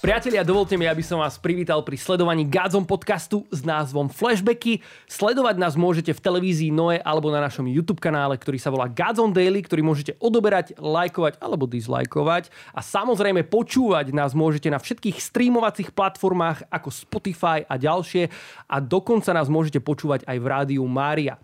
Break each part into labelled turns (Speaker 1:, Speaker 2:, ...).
Speaker 1: Priatelia, dovolte mi, aby som vás privítal pri sledovaní Gádzom podcastu s názvom Flashbacky. Sledovať nás môžete v televízii Noe alebo na našom YouTube kanále, ktorý sa volá Gádzom Daily, ktorý môžete odoberať, lajkovať alebo dislajkovať. A samozrejme počúvať nás môžete na všetkých streamovacích platformách ako Spotify a ďalšie. A dokonca nás môžete počúvať aj v rádiu Mária.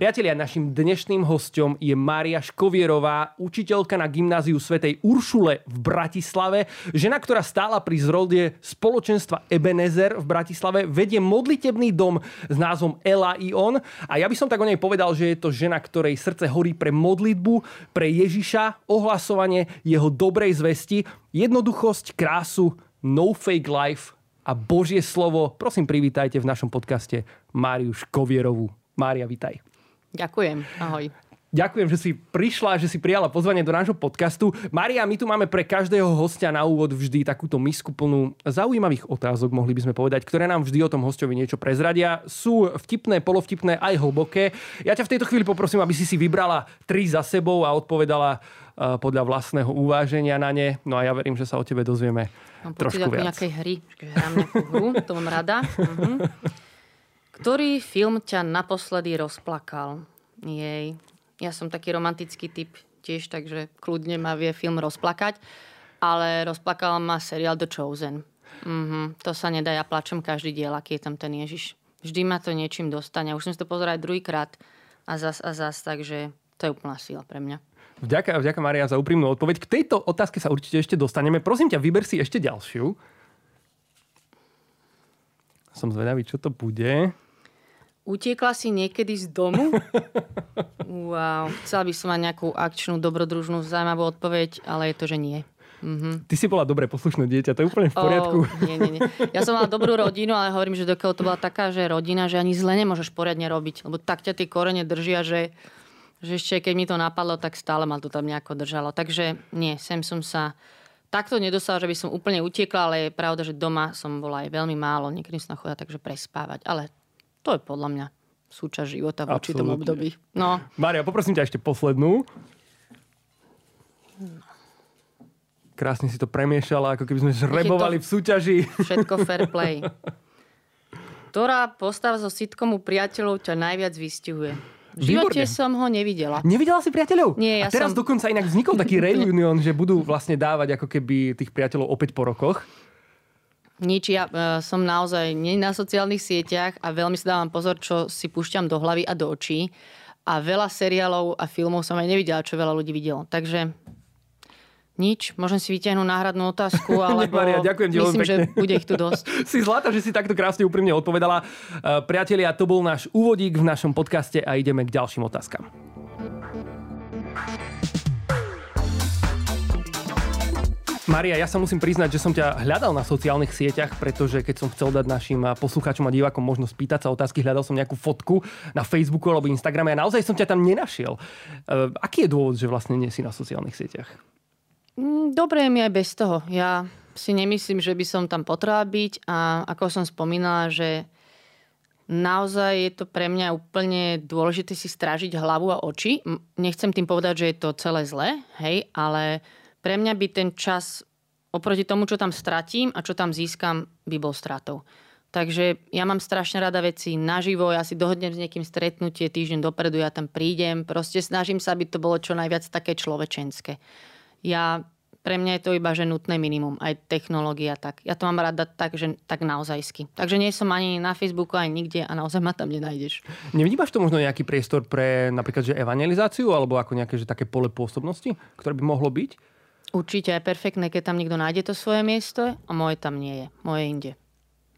Speaker 1: Priatelia, našim dnešným hostom je Mária Škovierová, učiteľka na gymnáziu Svetej Uršule v Bratislave, žena, ktorá stála pri zrode spoločenstva Ebenezer v Bratislave, vedie modlitebný dom s názvom Ela i on a ja by som tak o nej povedal, že je to žena, ktorej srdce horí pre modlitbu, pre Ježiša, ohlasovanie jeho dobrej zvesti, jednoduchosť, krásu, no fake life a Božie slovo. Prosím, privítajte v našom podcaste Máriu Škovierovú. Mária, vitaj.
Speaker 2: Ďakujem. Ahoj.
Speaker 1: Ďakujem, že si prišla, že si prijala pozvanie do nášho podcastu. Maria, my tu máme pre každého hostia na úvod vždy takúto misku plnú zaujímavých otázok, mohli by sme povedať, ktoré nám vždy o tom hostovi niečo prezradia. Sú vtipné, polovtipné aj hlboké. Ja ťa v tejto chvíli poprosím, aby si si vybrala tri za sebou a odpovedala uh, podľa vlastného uváženia na ne. No a ja verím, že sa o tebe dozvieme mám trošku viac.
Speaker 2: nejakej hry, že hrám nejakú hru, to mám rada. Uh-huh. Ktorý film ťa naposledy rozplakal? Jej. Ja som taký romantický typ tiež, takže kľudne ma vie film rozplakať. Ale rozplakal ma seriál The Chosen. Mm-hmm, to sa nedá, ja plačem každý diel, aký je tam ten Ježiš. Vždy ma to niečím dostane. Už som si to pozerať druhýkrát a zas a zas, takže to je úplná sila pre mňa.
Speaker 1: Vďaka, vďaka Maria za úprimnú odpoveď. K tejto otázke sa určite ešte dostaneme. Prosím ťa, vyber si ešte ďalšiu. Som zvedavý, čo to bude.
Speaker 2: Utiekla si niekedy z domu? wow. Chcela by som mať nejakú akčnú, dobrodružnú, zaujímavú odpoveď, ale je to, že nie.
Speaker 1: Mm-hmm. Ty si bola dobre poslušné dieťa, to je úplne v poriadku. Oh,
Speaker 2: nie, nie, nie. Ja som mala dobrú rodinu, ale hovorím, že dokiaľ to bola taká, že rodina, že ani zle nemôžeš poriadne robiť, lebo tak ťa tie korene držia, že, že ešte keď mi to napadlo, tak stále ma to tam nejako držalo. Takže nie, sem som sa takto nedostala, že by som úplne utiekla, ale je pravda, že doma som bola aj veľmi málo, niekedy som chodila takže prespávať, ale to je podľa mňa súčasť života v určitom období. No.
Speaker 1: Mária, poprosím ťa ešte poslednú. Krásne si to premiešala, ako keby sme žrebovali v súťaži.
Speaker 2: Všetko fair play. Ktorá postava zo sitcomu priateľov ťa najviac vystihuje? V živote Výborné. som ho nevidela.
Speaker 1: Nevidela si priateľov?
Speaker 2: Nie, ja
Speaker 1: A teraz
Speaker 2: som...
Speaker 1: dokonca inak vznikol taký reunion, že budú vlastne dávať ako keby tých priateľov opäť po rokoch.
Speaker 2: Nič, ja uh, som naozaj nie na sociálnych sieťach a veľmi si dávam pozor, čo si púšťam do hlavy a do očí. A veľa seriálov a filmov som aj nevidela, čo veľa ľudí videlo. Takže nič, môžem si vyťahnuť náhradnú otázku, alebo Maria, ďakujem myslím, že bude ich tu dosť.
Speaker 1: si zlata, že si takto krásne úprimne odpovedala. Uh, priatelia, to bol náš úvodík v našom podcaste a ideme k ďalším otázkam. Maria, ja sa musím priznať, že som ťa hľadal na sociálnych sieťach, pretože keď som chcel dať našim poslucháčom a divákom možnosť spýtať sa otázky, hľadal som nejakú fotku na Facebooku alebo Instagrame a naozaj som ťa tam nenašiel. Uh, aký je dôvod, že vlastne nie si na sociálnych sieťach?
Speaker 2: Mm, dobre mi aj bez toho. Ja si nemyslím, že by som tam potrebovala byť a ako som spomínala, že naozaj je to pre mňa úplne dôležité si strážiť hlavu a oči. Nechcem tým povedať, že je to celé zlé, hej, ale pre mňa by ten čas oproti tomu, čo tam stratím a čo tam získam, by bol stratou. Takže ja mám strašne rada veci naživo, ja si dohodnem s niekým stretnutie týždeň dopredu, ja tam prídem, proste snažím sa, aby to bolo čo najviac také človečenské. Ja, pre mňa je to iba, že nutné minimum, aj technológia tak. Ja to mám rada tak, že tak naozajsky. Takže nie som ani na Facebooku, ani nikde a naozaj ma tam nenájdeš.
Speaker 1: Nevnímaš to možno nejaký priestor pre napríklad, že evangelizáciu alebo ako nejaké že také pole pôsobnosti, ktoré by mohlo byť?
Speaker 2: Určite je perfektné, keď tam niekto nájde to svoje miesto a moje tam nie je. Moje inde.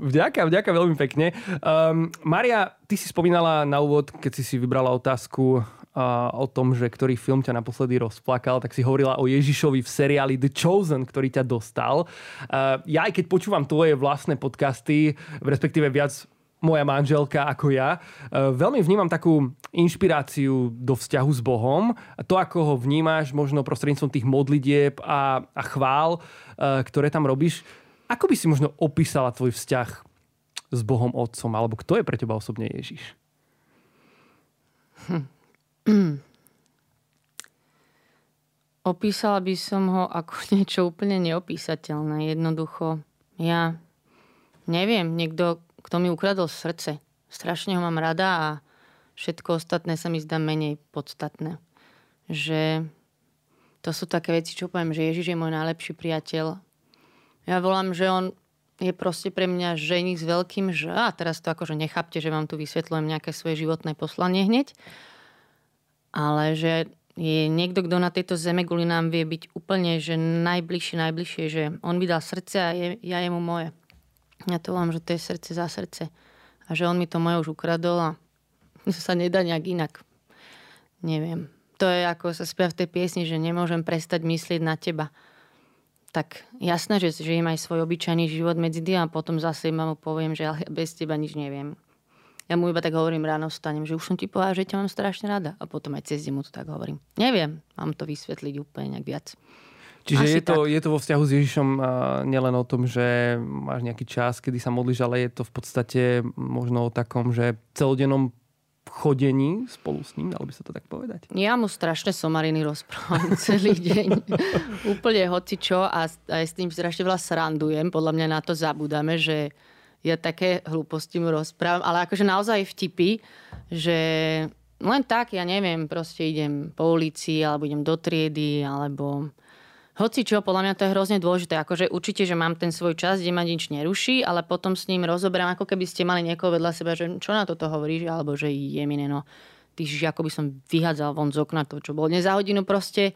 Speaker 1: Vďaka, vďaka veľmi pekne. Um, Maria, ty si spomínala na úvod, keď si si vybrala otázku uh, o tom, že ktorý film ťa naposledy rozplakal, tak si hovorila o Ježišovi v seriáli The Chosen, ktorý ťa dostal. Uh, ja aj keď počúvam tvoje vlastné podcasty, respektíve viac moja manželka ako ja. E, veľmi vnímam takú inšpiráciu do vzťahu s Bohom. To, ako ho vnímaš, možno prostredníctvom tých modlitieb a, a chvál, e, ktoré tam robíš. Ako by si možno opísala tvoj vzťah s Bohom Otcom? Alebo kto je pre teba osobne Ježiš? Hm.
Speaker 2: Opísala by som ho ako niečo úplne neopísateľné. Jednoducho Ja neviem, niekto, kto mi ukradol srdce. Strašne ho mám rada a všetko ostatné sa mi zdá menej podstatné. Že to sú také veci, čo poviem, že Ježiš je môj najlepší priateľ. Ja volám, že on je proste pre mňa ženich s veľkým že a teraz to akože nechápte, že vám tu vysvetľujem nejaké svoje životné poslanie hneď. Ale že je niekto, kto na tejto guli nám vie byť úplne že najbližšie, najbližšie, že on dal srdce a je, ja jemu moje. Ja to volám, že to je srdce za srdce. A že on mi to moje už ukradol a sa nedá nejak inak. Neviem. To je ako sa spia v tej piesni, že nemôžem prestať myslieť na teba. Tak jasné, že žijem aj svoj obyčajný život medzi tým a potom zase mu poviem, že bez teba nič neviem. Ja mu iba tak hovorím ráno vstanem, že už som ti povedal, že ťa mám strašne rada. A potom aj cez zimu to tak hovorím. Neviem, mám to vysvetliť úplne nejak viac.
Speaker 1: Čiže je to, je to vo vzťahu s Ježišom nielen o tom, že máš nejaký čas, kedy sa modlíš, ale je to v podstate možno o takom, že celodennom chodení spolu s ním, dalo by sa to tak povedať?
Speaker 2: Ja mu strašne somariny rozprávam celý deň. Úplne hocičo a aj s tým strašne veľa srandujem. Podľa mňa na to zabudáme, že ja také hlúposti mu rozprávam, ale akože naozaj vtipy, že len tak, ja neviem, proste idem po ulici, alebo idem do triedy, alebo hoci čo, podľa mňa to je hrozne dôležité. Akože určite, že mám ten svoj čas, kde ma nič neruší, ale potom s ním rozoberám, ako keby ste mali niekoho vedľa seba, že čo na toto hovoríš, alebo že je mi no, ty ako by som vyhádzal von z okna to, čo bolo dnes za hodinu proste.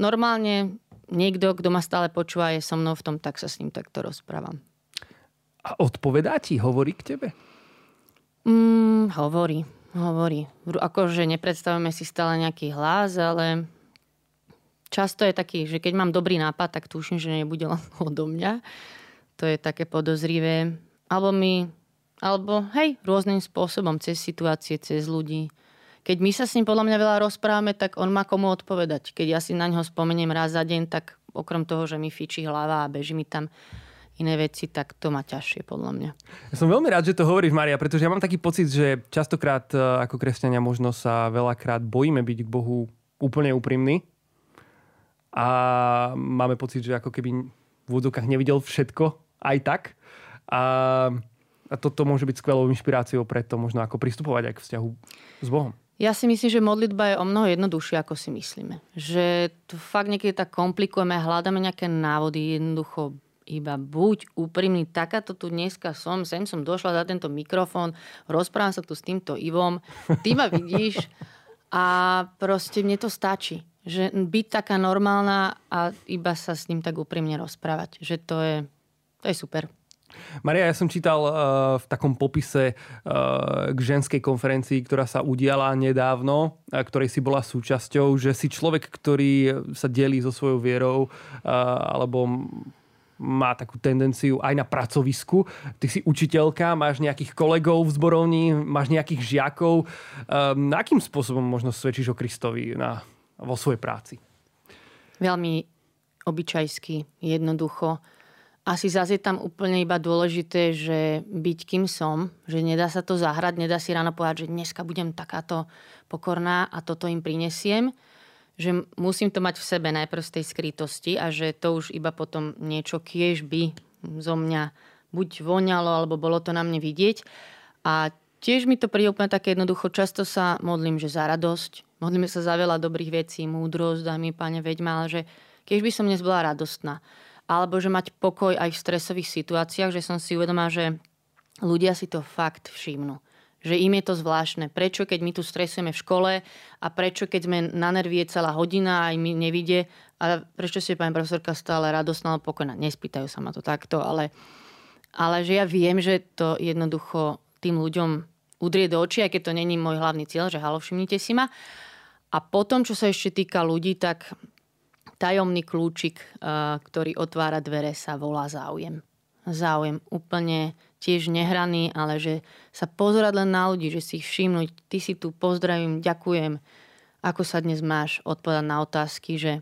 Speaker 2: Normálne niekto, kto ma stále počúva, je so mnou v tom, tak sa s ním takto rozprávam.
Speaker 1: A odpovedá ti? Hovorí k tebe?
Speaker 2: Mm, hovorí, hovorí. Akože nepredstavujeme si stále nejaký hlas, ale často je taký, že keď mám dobrý nápad, tak tuším, že nebude len odo mňa. To je také podozrivé. Alebo mi, alebo hej, rôznym spôsobom, cez situácie, cez ľudí. Keď my sa s ním podľa mňa veľa rozprávame, tak on má komu odpovedať. Keď ja si na ňo spomeniem raz za deň, tak okrem toho, že mi fičí hlava a beží mi tam iné veci, tak to má ťažšie podľa mňa.
Speaker 1: Ja som veľmi rád, že to hovoríš, Maria, pretože ja mám taký pocit, že častokrát e, ako kresťania možno sa veľakrát bojíme byť k Bohu úplne úprimný a máme pocit, že ako keby v úvodzovkách nevidel všetko aj tak. A, a toto môže byť skvelou inšpiráciou pre to možno ako pristupovať aj k vzťahu s Bohom.
Speaker 2: Ja si myslím, že modlitba je o mnoho jednoduchšia, ako si myslíme. Že to fakt niekedy tak komplikujeme, hľadáme nejaké návody, jednoducho iba buď úprimný, takáto tu dneska som, sem som došla za tento mikrofón, rozprávam sa tu s týmto Ivom, ty ma vidíš a proste mne to stačí. Že byť taká normálna a iba sa s ním tak úprimne rozprávať. Že to je, to je super.
Speaker 1: Maria, ja som čítal uh, v takom popise uh, k ženskej konferencii, ktorá sa udiala nedávno, ktorej si bola súčasťou, že si človek, ktorý sa delí so svojou vierou uh, alebo má takú tendenciu aj na pracovisku. Ty si učiteľka, máš nejakých kolegov v zborovni, máš nejakých žiakov. Um, akým spôsobom možno svedčíš o Kristovi na, vo svojej práci?
Speaker 2: Veľmi obyčajsky, jednoducho. Asi zase je tam úplne iba dôležité, že byť kým som, že nedá sa to zahrať, nedá si ráno povedať, že dneska budem takáto pokorná a toto im prinesiem že musím to mať v sebe najprv z tej skrytosti a že to už iba potom niečo kiež by zo mňa buď voňalo, alebo bolo to na mne vidieť. A tiež mi to príde úplne také jednoducho. Často sa modlím, že za radosť. Modlíme sa za veľa dobrých vecí, múdrosť, daj mi, pane, veďma, ale že keď by som dnes bola radostná. Alebo že mať pokoj aj v stresových situáciách, že som si uvedomá, že ľudia si to fakt všimnú že im je to zvláštne. Prečo, keď my tu stresujeme v škole a prečo, keď sme na nervie celá hodina a mi nevidie, a prečo si je pani profesorka stále radostná a pokojná. Nespýtajú sa ma to takto, ale, ale že ja viem, že to jednoducho tým ľuďom udrie do očí, aj keď to není môj hlavný cieľ, že halo, všimnite si ma. A potom, čo sa ešte týka ľudí, tak tajomný kľúčik, eh, ktorý otvára dvere, sa volá záujem. Záujem úplne tiež nehraný, ale že sa pozerať len na ľudí, že si ich všimnúť, ty si tu, pozdravím, ďakujem, ako sa dnes máš, odpovedať na otázky, že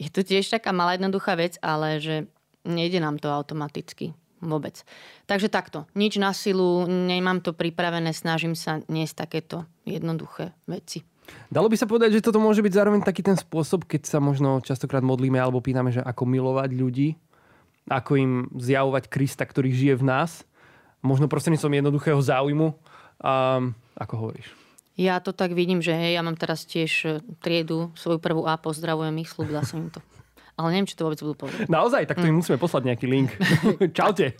Speaker 2: je to tiež taká malá jednoduchá vec, ale že nejde nám to automaticky. Vôbec. Takže takto. Nič na silu, nemám to pripravené, snažím sa niesť takéto jednoduché veci.
Speaker 1: Dalo by sa povedať, že toto môže byť zároveň taký ten spôsob, keď sa možno častokrát modlíme alebo pýtame, že ako milovať ľudí, ako im zjavovať Krista, ktorý žije v nás. Možno prostredníctvom jednoduchého záujmu. Um, ako hovoríš?
Speaker 2: Ja to tak vidím, že hej, ja mám teraz tiež e, triedu, svoju prvú A, pozdravujem ich, slúbila som im to. Ale neviem, či to vôbec budú povedať.
Speaker 1: Naozaj? Tak to im mm. musíme poslať nejaký link. Čaute.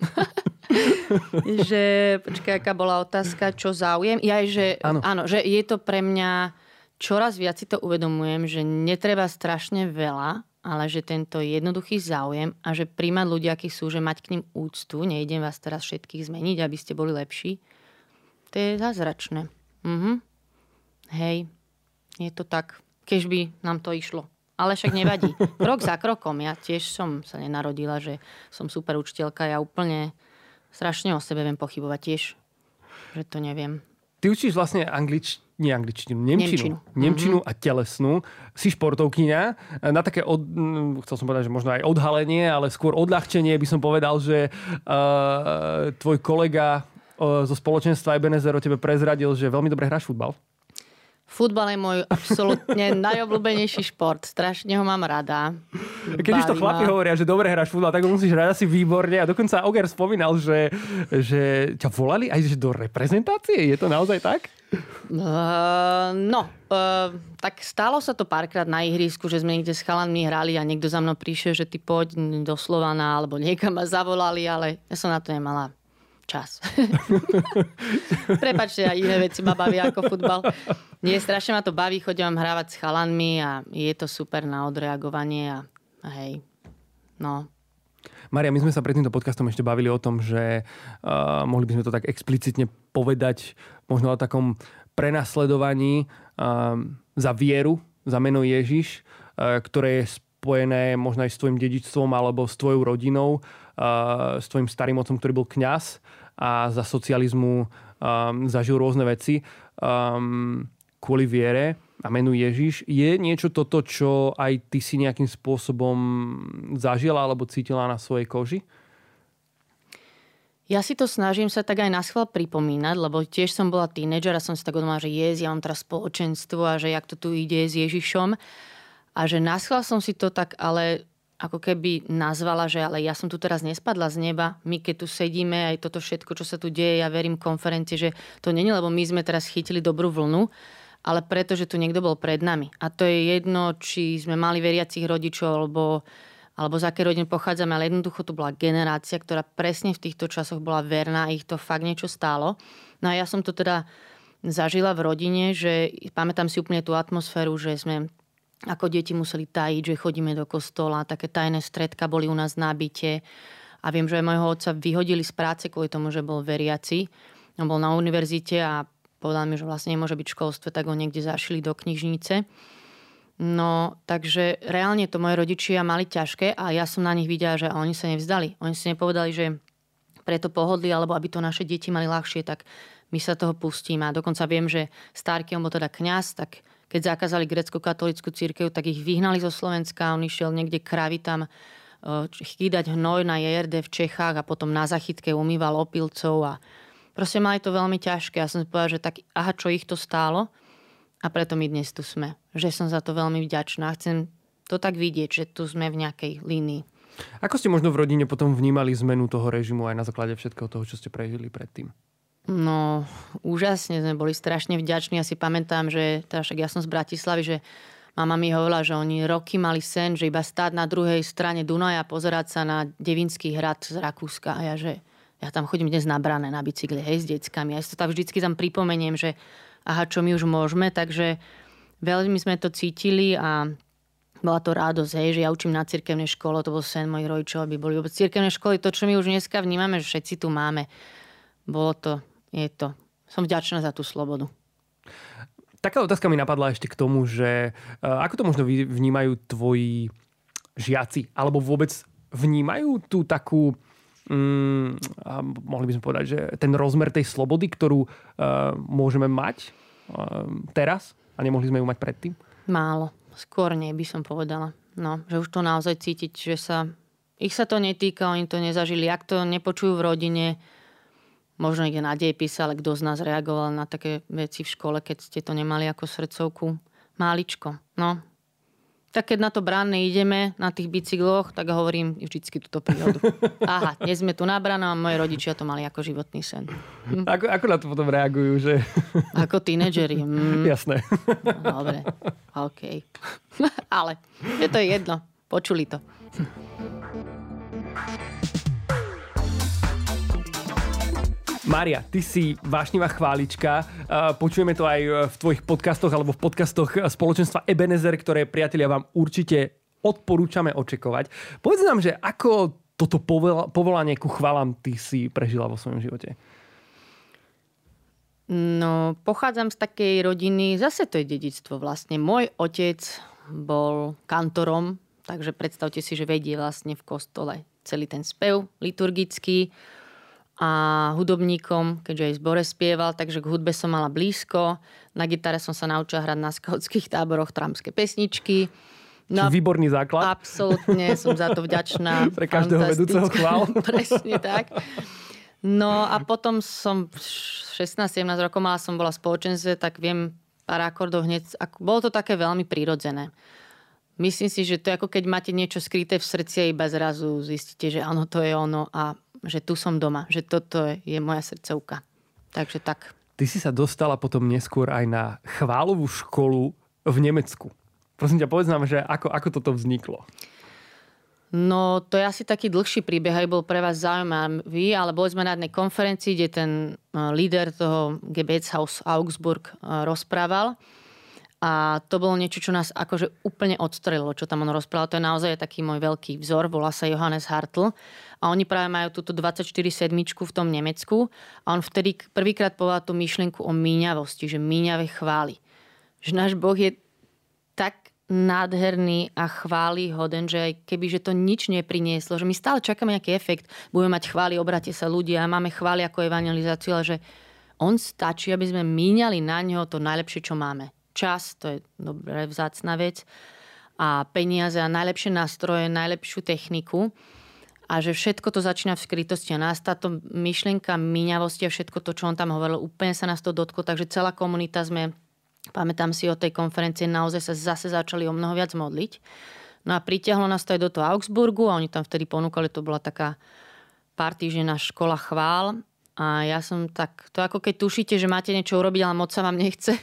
Speaker 2: že, počkaj, aká bola otázka, čo záujem. Ja, že, áno. áno, že je to pre mňa, čoraz viac si to uvedomujem, že netreba strašne veľa, ale že tento jednoduchý záujem a že príjmať ľudia, akí sú, že mať k ním úctu, nejdem vás teraz všetkých zmeniť, aby ste boli lepší, to je zázračné. Mhm. Hej, je to tak. Keď by nám to išlo. Ale však nevadí. Krok za krokom. Ja tiež som sa nenarodila, že som super učiteľka. Ja úplne strašne o sebe viem pochybovať tiež. Že to neviem.
Speaker 1: Ty učíš vlastne anglič, nie angličtinu, nemčinu. Nemčinu, nemčinu mm-hmm. a telesnú. Si športovkyňa. Na také, od, chcel som povedať, že možno aj odhalenie, ale skôr odľahčenie by som povedal, že uh, tvoj kolega uh, zo spoločenstva Ebenezer o tebe prezradil, že veľmi dobre hráš futbal.
Speaker 2: Futbal je môj absolútne najobľúbenejší šport. Strašne ho mám rada.
Speaker 1: Keď už to chlapi hovoria, že dobre hráš futbal, tak ho musíš hrať asi výborne. A dokonca Oger spomínal, že, že ťa volali aj že do reprezentácie. Je to naozaj tak?
Speaker 2: Uh, no, uh, tak stalo sa to párkrát na ihrisku, že sme niekde s chalanmi hrali a niekto za mnou prišiel, že ty poď do Slovana alebo niekam ma zavolali, ale ja som na to nemala čas. Prepačte, aj iné veci ma bavia ako futbal. Nie, strašne ma to baví, chodím hrávať s chalanmi a je to super na odreagovanie a, a hej, no.
Speaker 1: Maria, my sme sa pred týmto podcastom ešte bavili o tom, že uh, mohli by sme to tak explicitne povedať možno o takom prenasledovaní uh, za vieru, za meno Ježiš, uh, ktoré je spojené možno aj s tvojim dedičstvom alebo s tvojou rodinou, uh, s tvojim starým otcom, ktorý bol kňaz a za socializmu um, zažil rôzne veci um, kvôli viere a menu Ježiš. Je niečo toto, čo aj ty si nejakým spôsobom zažila alebo cítila na svojej koži?
Speaker 2: Ja si to snažím sa tak aj na schvál pripomínať, lebo tiež som bola tínedžer a som si tak uvedomila, že jes, ja mám teraz spoločenstvo a že jak to tu ide s Ježišom. A že na schvál som si to tak ale ako keby nazvala, že ale ja som tu teraz nespadla z neba. My keď tu sedíme, aj toto všetko, čo sa tu deje, ja verím konferencie, že to není, lebo my sme teraz chytili dobrú vlnu, ale preto, že tu niekto bol pred nami. A to je jedno, či sme mali veriacich rodičov, alebo, alebo z aké rodiny pochádzame, ale jednoducho tu bola generácia, ktorá presne v týchto časoch bola verná a ich to fakt niečo stálo. No a ja som to teda zažila v rodine, že pamätám si úplne tú atmosféru, že sme ako deti museli tajiť, že chodíme do kostola, také tajné stredka boli u nás na byte. A viem, že aj môjho otca vyhodili z práce kvôli tomu, že bol veriaci. On bol na univerzite a povedal mi, že vlastne nemôže byť v školstve, tak ho niekde zašili do knižnice. No, takže reálne to moje rodičia mali ťažké a ja som na nich videla, že oni sa nevzdali. Oni si nepovedali, že preto pohodli, alebo aby to naše deti mali ľahšie, tak my sa toho pustíme. A dokonca viem, že Starky, on bol teda kňaz, tak keď zakázali grecko-katolickú církev, tak ich vyhnali zo Slovenska. On išiel niekde kravy tam e, chýdať hnoj na JRD v Čechách a potom na zachytke umýval opilcov a proste mali to veľmi ťažké. Ja som si povedala, že tak aha, čo ich to stálo a preto my dnes tu sme. Že som za to veľmi vďačná. Chcem to tak vidieť, že tu sme v nejakej línii.
Speaker 1: Ako ste možno v rodine potom vnímali zmenu toho režimu aj na základe všetkého toho, čo ste prežili predtým?
Speaker 2: No, úžasne sme boli strašne vďační. Ja si pamätám, že teda však ja som z Bratislavy, že mama mi hovorila, že oni roky mali sen, že iba stáť na druhej strane Dunaja a pozerať sa na Devinský hrad z Rakúska. A ja, že ja tam chodím dnes na brane na bicykli, hej, s deckami. Ja si to tam vždycky tam pripomeniem, že aha, čo my už môžeme, takže veľmi sme to cítili a bola to radosť, hej, že ja učím na cirkevnej škole, to bol sen mojich rodičov, aby boli vôbec cirkevné školy, to, čo my už dneska vnímame, že všetci tu máme. Bolo to je to. Som vďačná za tú slobodu.
Speaker 1: Taká otázka mi napadla ešte k tomu, že uh, ako to možno vnímajú tvoji žiaci, alebo vôbec vnímajú tú takú, um, mohli by sme povedať, že ten rozmer tej slobody, ktorú uh, môžeme mať uh, teraz a nemohli sme ju mať predtým?
Speaker 2: Málo. Skôr nie by som povedala. No, že už to naozaj cítiť, že sa ich sa to netýka, oni to nezažili. Ak to nepočujú v rodine, možno ide na dejepis, ale kto z nás reagoval na také veci v škole, keď ste to nemali ako srdcovku? Máličko. No, tak keď na to bránne ideme, na tých bicykloch, tak hovorím vždycky túto príhodu. Aha, dnes sme tu na bránu a moji rodičia to mali ako životný sen.
Speaker 1: Hm. Ako, ako na to potom reagujú? Že...
Speaker 2: Ako tínedžeri.
Speaker 1: Hm. Jasné.
Speaker 2: Dobre, OK. Ale je to jedno. Počuli to.
Speaker 1: Mária, ty si vášnivá chválička. Počujeme to aj v tvojich podcastoch alebo v podcastoch spoločenstva Ebenezer, ktoré priatelia vám určite odporúčame očekovať. Povedz nám, že ako toto povolanie ku chvalám ty si prežila vo svojom živote?
Speaker 2: No, pochádzam z takej rodiny, zase to je dedictvo vlastne. Môj otec bol kantorom, takže predstavte si, že vedie vlastne v kostole celý ten spev liturgický a hudobníkom, keďže aj zbore spieval, takže k hudbe som mala blízko. Na gitare som sa naučila hrať na skautských táboroch tramské pesničky.
Speaker 1: No, výborný základ.
Speaker 2: Absolútne, som za to vďačná.
Speaker 1: Pre každého vedúceho chvál.
Speaker 2: Presne tak. No a potom som 16-17 rokov mala som bola spoločenstve, tak viem pár akordov hneď. Bolo to také veľmi prírodzené. Myslím si, že to je ako keď máte niečo skryté v srdci a iba zrazu zistíte, že áno, to je ono a že tu som doma, že toto je moja srdcovka. Takže tak.
Speaker 1: Ty si sa dostala potom neskôr aj na chválovú školu v Nemecku. Prosím ťa, povedz nám, že ako, ako toto vzniklo.
Speaker 2: No, to je asi taký dlhší príbeh, aj bol pre vás zaujímavý, ale boli sme na jednej konferencii, kde ten e, líder toho Gebetshaus Augsburg e, rozprával. A to bolo niečo, čo nás akože úplne odstrelilo, čo tam on rozprával. To je naozaj taký môj veľký vzor, volá sa Johannes Hartl. A oni práve majú túto 24 sedmičku v tom Nemecku. A on vtedy prvýkrát povedal tú myšlienku o míňavosti, že míňave chváli. Že náš Boh je tak nádherný a chváli hoden, že aj keby že to nič neprinieslo, že my stále čakáme nejaký efekt, budeme mať chváli, obrate sa ľudia, máme chváli ako evangelizáciu, ale že on stačí, aby sme míňali na ňo to najlepšie, čo máme. Čas, to je dobré vzácna vec, a peniaze a najlepšie nástroje, najlepšiu techniku. A že všetko to začína v skrytosti. A nás táto myšlienka míňavosti a všetko to, čo on tam hovoril, úplne sa nás to dotklo, takže celá komunita sme, pamätám si o tej konferencie, naozaj sa zase začali o mnoho viac modliť. No a pritiahlo nás to aj do toho Augsburgu a oni tam vtedy ponúkali, to bola taká pár týždeň škola chvál. A ja som tak, to ako keď tušíte, že máte niečo urobiť, ale moc sa vám nechce.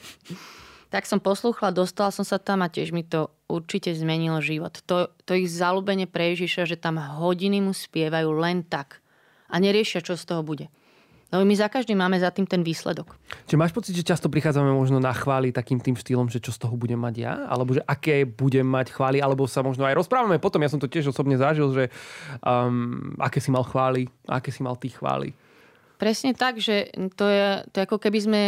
Speaker 2: Tak som poslúchla, dostala som sa tam a tiež mi to určite zmenilo život. To, to ich zalúbenie pre Ježiša, že tam hodiny mu spievajú len tak a neriešia, čo z toho bude. Lebo my za každým máme za tým ten výsledok.
Speaker 1: Čiže máš pocit, že často prichádzame možno na chváli takým tým štýlom, že čo z toho budem mať ja? Alebo že aké budem mať chváli? Alebo sa možno aj rozprávame potom, ja som to tiež osobne zažil, že um, aké si mal chváli, aké si mal tých chváli.
Speaker 2: Presne tak, že to je, to je ako keby sme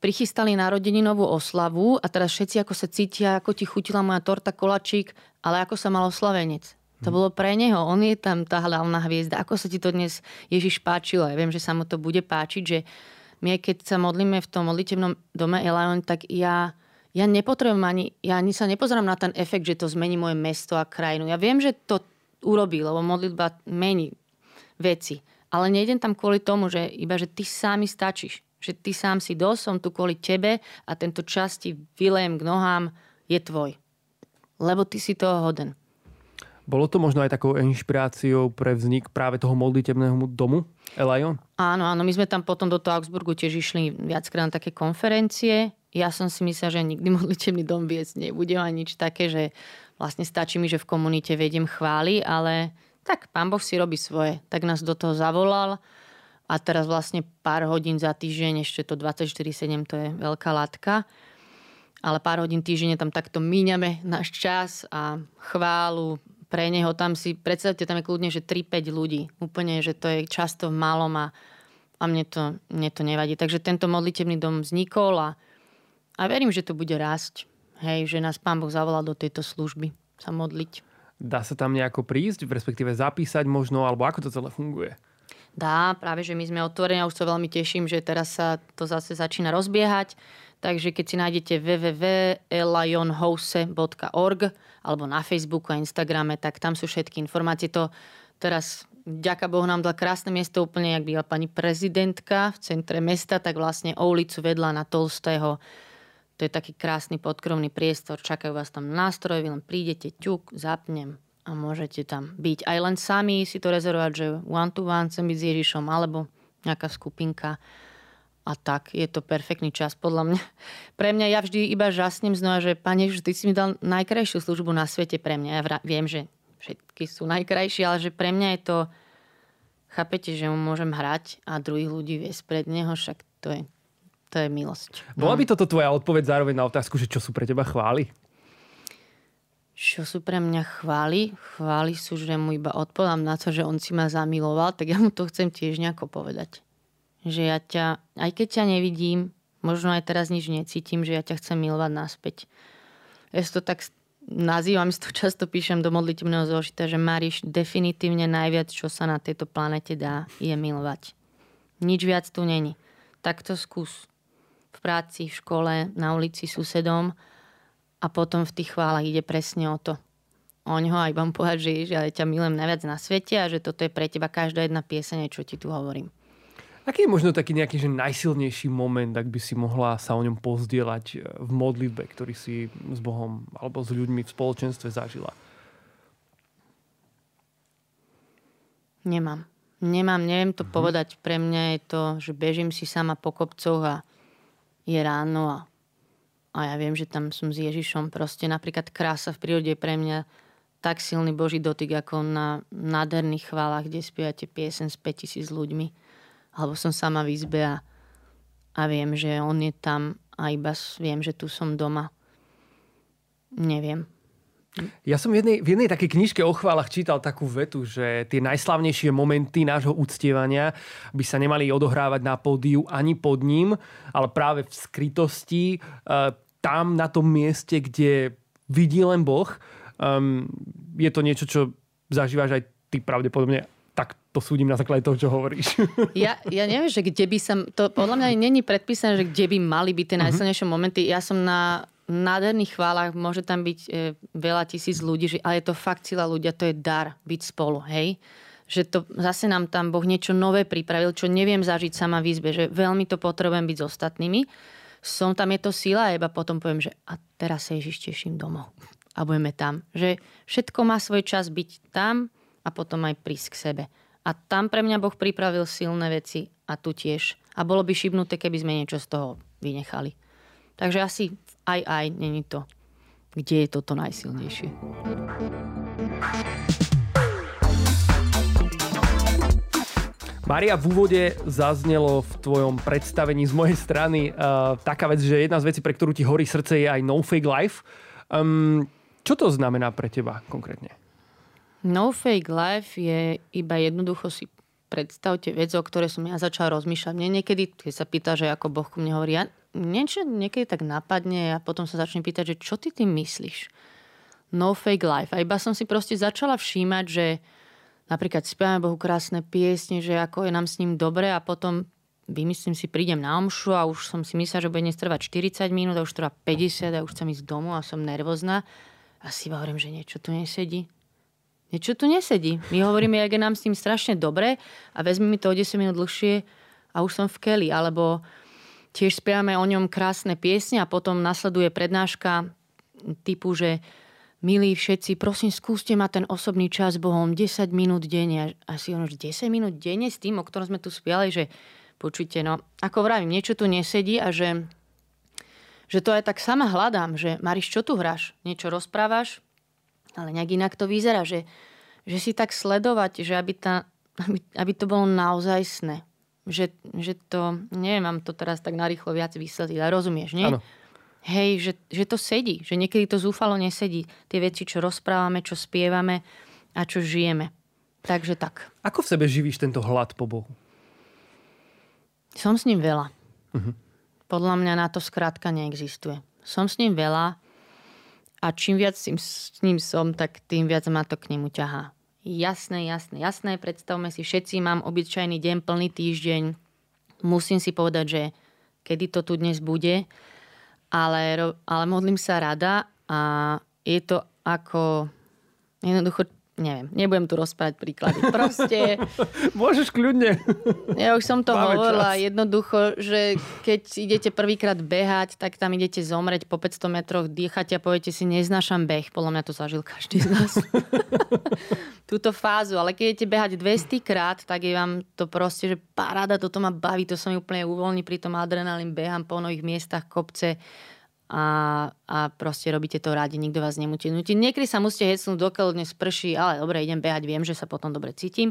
Speaker 2: prichystali narodeninovú oslavu a teraz všetci ako sa cítia, ako ti chutila moja torta kolačík, ale ako sa mal oslavenec. To mhm. bolo pre neho, on je tam tá hlavná hviezda. Ako sa ti to dnes Ježiš páčilo? Ja viem, že sa mu to bude páčiť, že my keď sa modlíme v tom modlitevnom dome Elion, tak ja, ja nepotrebujem ani, ja ani sa nepozerám na ten efekt, že to zmení moje mesto a krajinu. Ja viem, že to urobí, lebo modlitba mení veci. Ale nejdem tam kvôli tomu, že iba, že ty sami stačíš že ty sám si dosť, som tu kvôli tebe a tento čas ti vylejem k nohám, je tvoj. Lebo ty si toho hoden.
Speaker 1: Bolo to možno aj takou inšpiráciou pre vznik práve toho modlitebného domu Elion?
Speaker 2: Áno, áno, my sme tam potom do toho Augsburgu tiež išli viackrát na také konferencie. Ja som si myslela, že nikdy modlitebný dom viec nebude ani nič také, že vlastne stačí mi, že v komunite vediem chváli, ale tak pán Boh si robí svoje. Tak nás do toho zavolal a teraz vlastne pár hodín za týždeň, ešte to 24-7, to je veľká látka, ale pár hodín týždenne tam takto míňame náš čas a chválu pre neho. Tam si, predstavte, tam je kľudne, že 3-5 ľudí. Úplne, že to je často v malom a, a mne, to, mne to nevadí. Takže tento modlitebný dom vznikol a, a verím, že to bude rásť. Hej, že nás Pán Boh zavolal do tejto služby sa modliť.
Speaker 1: Dá sa tam nejako prísť, respektíve zapísať možno, alebo ako to celé funguje?
Speaker 2: Dá, práve že my sme otvorení a už sa veľmi teším, že teraz sa to zase začína rozbiehať. Takže keď si nájdete www.elionhouse.org alebo na Facebooku a Instagrame, tak tam sú všetky informácie. To teraz ďaká Bohu nám dala krásne miesto úplne, jak býva pani prezidentka v centre mesta, tak vlastne o ulicu vedľa na Tolstého To je taký krásny podkrovný priestor, čakajú vás tam nástroje, vy len prídete, ťuk, zapnem a môžete tam byť. Aj len sami si to rezervovať, že one to one chcem byť s Ježišom, alebo nejaká skupinka a tak je to perfektný čas podľa mňa. Pre mňa ja vždy iba žasnem znova, že Pane Ježiš, ty si mi dal najkrajšiu službu na svete pre mňa. Ja viem, že všetky sú najkrajšie, ale že pre mňa je to, chápete, že môžem hrať a druhých ľudí viesť pred neho, však to je, to je milosť.
Speaker 1: Bola by toto tvoja odpoveď zároveň na otázku, že čo sú pre teba chvály?
Speaker 2: Čo sú pre mňa chvály? Chvály sú, že mu iba odpovedám na to, že on si ma zamiloval, tak ja mu to chcem tiež nejako povedať. Že ja ťa, aj keď ťa nevidím, možno aj teraz nič necítim, že ja ťa chcem milovať naspäť. Ja si to tak nazývam, si to často píšem do modlitebného zošita, že Mariš definitívne najviac, čo sa na tejto planete dá, je milovať. Nič viac tu není. Tak to skús. V práci, v škole, na ulici susedom a potom v tých chválach ide presne o to. O ňoho aj vám povedať, že ja ťa milujem najviac na svete a že toto je pre teba každá jedna pieseň, čo ti tu hovorím.
Speaker 1: Aký je možno taký nejaký že najsilnejší moment, ak by si mohla sa o ňom pozdieľať eh, v modlitbe, ktorý si s Bohom alebo s ľuďmi v spoločenstve zažila?
Speaker 2: Nemám. Nemám, neviem to mm-hmm. povedať. Pre mňa je to, že bežím si sama po kopcoch a je ráno a, a ja viem, že tam som s Ježišom. Proste napríklad krása v prírode je pre mňa tak silný Boží dotyk, ako na nádherných chválach, kde spievate piesen s 5000 ľuďmi alebo som sama v izbe a, a viem, že on je tam a iba viem, že tu som doma. Neviem.
Speaker 1: Ja som v jednej, v jednej takej knižke o chválach čítal takú vetu, že tie najslavnejšie momenty nášho uctievania by sa nemali odohrávať na pódiu ani pod ním, ale práve v skrytosti, e, tam na tom mieste, kde vidí len Boh. Um, je to niečo, čo zažívaš aj ty pravdepodobne tak to súdim na základe toho, čo hovoríš.
Speaker 2: Ja, ja neviem, že kde by som... To podľa mňa není predpísané, že kde by mali byť tie mhm. najsilnejšie momenty. Ja som na nádherných chválach, môže tam byť e, veľa tisíc ľudí, že, ale je to fakt sila ľudia, to je dar byť spolu, hej? Že to zase nám tam Boh niečo nové pripravil, čo neviem zažiť sama v izbe, že veľmi to potrebujem byť s ostatnými. Som tam, je to sila a iba potom poviem, že a teraz sa Ježiš teším domov a budeme tam. Že všetko má svoj čas byť tam, a potom aj prísť k sebe. A tam pre mňa Boh pripravil silné veci a tu tiež. A bolo by šibnuté, keby sme niečo z toho vynechali. Takže asi aj aj není to, kde je toto najsilnejšie.
Speaker 1: Maria, v úvode zaznelo v tvojom predstavení z mojej strany uh, taká vec, že jedna z vecí, pre ktorú ti horí srdce, je aj no fake life. Um, čo to znamená pre teba konkrétne?
Speaker 2: No fake life je iba jednoducho si predstavte vec, o ktorej som ja začala rozmýšľať. Mne niekedy, keď sa pýta, že ako Boh ku mne hovorí, ja niečo niekedy tak napadne a potom sa začne pýtať, že čo ty tým myslíš? No fake life. A iba som si proste začala všímať, že napríklad spievame Bohu krásne piesne, že ako je nám s ním dobre a potom vymyslím si, prídem na omšu a už som si myslela, že bude dnes trvať 40 minút a už trvá 50 a už chcem ísť domov a som nervózna. A si hovorím, že niečo tu nesedí niečo tu nesedí. My hovoríme, jak je nám s tým strašne dobre a vezmi mi to o 10 minút dlhšie a už som v keli. Alebo tiež spievame o ňom krásne piesne a potom nasleduje prednáška typu, že milí všetci, prosím, skúste mať ten osobný čas Bohom 10 minút denne. A si ono, 10 minút denne s tým, o ktorom sme tu spiali, že počujte, no, ako vravím, niečo tu nesedí a že, že to aj tak sama hľadám, že Mariš, čo tu hráš? Niečo rozprávaš? Ale nejak inak to vyzerá, že, že si tak sledovať, že aby, tá, aby, aby to bolo naozaj sne. Že, že to, neviem, mám to teraz tak narýchlo viac vysvetliť, ale rozumieš, nie? Ano. Hej, že, že to sedí, že niekedy to zúfalo nesedí. Tie veci, čo rozprávame, čo spievame a čo žijeme. Takže tak.
Speaker 1: Ako v sebe živíš tento hlad po Bohu?
Speaker 2: Som s ním veľa. Uh-huh. Podľa mňa na to skrátka neexistuje. Som s ním veľa a čím viac s ním som, tak tým viac ma to k nemu ťahá. Jasné, jasné, jasné. Predstavme si, všetci mám obyčajný deň, plný týždeň. Musím si povedať, že kedy to tu dnes bude. Ale, ale modlím sa rada a je to ako... Jednoducho neviem, nebudem tu rozprávať príklady. Proste...
Speaker 1: Môžeš kľudne.
Speaker 2: Ja už som to
Speaker 1: Máme
Speaker 2: hovorila
Speaker 1: čas.
Speaker 2: jednoducho, že keď idete prvýkrát behať, tak tam idete zomreť po 500 metroch, dýchate a poviete si, neznášam beh. Podľa mňa to zažil každý z nás. Túto fázu. Ale keď idete behať 200 krát, tak je vám to proste, že paráda, toto ma baví, to sa mi úplne uvoľní, pri tom adrenalín behám po nových miestach, kopce a, a proste robíte to rádi, nikto vás nemúti nutí. Niekedy sa musíte hecnúť, dokiaľ dnes prší, ale dobre, idem behať, viem, že sa potom dobre cítim.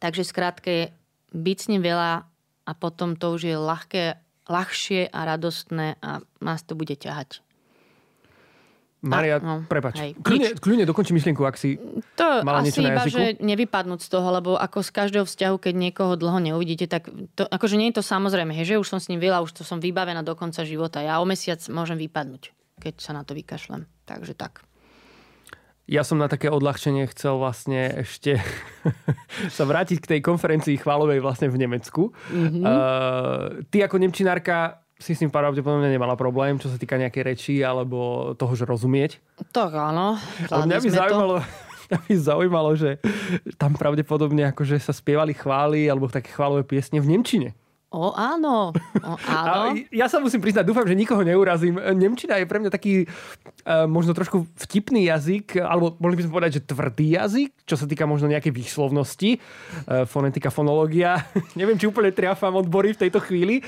Speaker 2: Takže skrátke, byť s ním veľa a potom to už je ľahké, ľahšie a radostné a nás to bude ťahať.
Speaker 1: Maria,
Speaker 2: no,
Speaker 1: prepač. Kľudne, kľudne dokončí myšlienku, ak si...
Speaker 2: To
Speaker 1: Mala niečo na
Speaker 2: iba,
Speaker 1: jazyku?
Speaker 2: že nevypadnúť z toho, lebo ako z každého vzťahu, keď niekoho dlho neuvidíte, tak to, akože nie je to samozrejme, že už som s ním veľa, už to som vybavená do konca života. Ja o mesiac môžem vypadnúť, keď sa na to vykašlem. Takže tak.
Speaker 1: Ja som na také odľahčenie chcel vlastne ešte sa vrátiť k tej konferencii chválovej vlastne v Nemecku. Mm-hmm. Uh, ty ako nemčinárka si s tým pravdepodobne nemala problém, čo sa týka nejakej reči alebo toho, že rozumieť.
Speaker 2: Tak áno.
Speaker 1: Ale mňa by zaujímalo, mňa by zaujímalo, že tam pravdepodobne akože sa spievali chvály alebo také chválové piesne v Nemčine.
Speaker 2: O áno, o
Speaker 1: A
Speaker 2: áno.
Speaker 1: ja sa musím priznať, dúfam, že nikoho neurazím. Nemčina je pre mňa taký uh, možno trošku vtipný jazyk, alebo mohli by sme povedať, že tvrdý jazyk, čo sa týka možno nejakej výslovnosti, uh, fonetika, fonológia. Neviem, či úplne triafam odbory v tejto chvíli.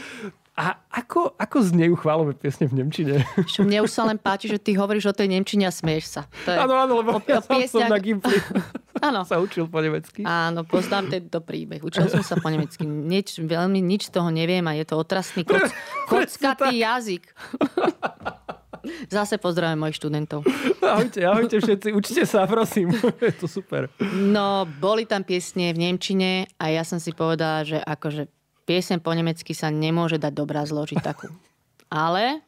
Speaker 1: A ako, ako znejú chválové piesne v Nemčine?
Speaker 2: Čo mne už sa len páči, že ty hovoríš o tej Nemčine a smieš sa. To je...
Speaker 1: Áno, áno, lebo
Speaker 2: o,
Speaker 1: ja
Speaker 2: o
Speaker 1: sám som
Speaker 2: piesňach-
Speaker 1: na Gimply
Speaker 2: Áno.
Speaker 1: sa učil po nemecky.
Speaker 2: Áno, poznám tento príbeh. Učil som sa po nemecky. Nič, veľmi nič toho neviem a je to otrasný koc, kockatý jazyk. Zase pozdravujem mojich študentov.
Speaker 1: Ahojte, ahojte všetci, učite sa, prosím. Je to super.
Speaker 2: No, boli tam piesne v Nemčine a ja som si povedala, že akože piesne po nemecky sa nemôže dať dobrá zložiť takú. Ale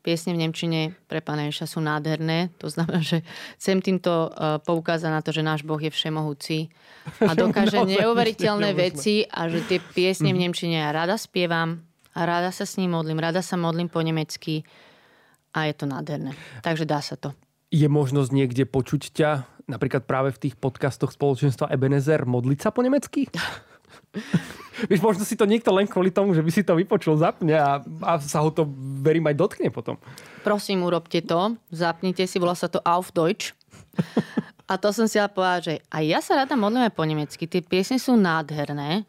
Speaker 2: piesne v Nemčine pre pána Ježa sú nádherné. To znamená, že chcem týmto uh, poukázať na to, že náš Boh je všemohúci a dokáže neuveriteľné veci a že tie piesne v Nemčine ja rada spievam a rada sa s ním modlím, rada sa modlím po nemecky a je to nádherné. Takže dá sa to.
Speaker 1: Je možnosť niekde počuť ťa, napríklad práve v tých podcastoch spoločenstva Ebenezer, modliť sa po nemecky? Víš, možno si to niekto len kvôli tomu, že by si to vypočul, zapne a, a sa ho to, verím, aj dotkne potom.
Speaker 2: Prosím, urobte to. Zapnite si, volá sa to Auf Deutsch. A to som si ale povedať, že aj ja sa rada modlím aj po nemecky. Tie piesne sú nádherné.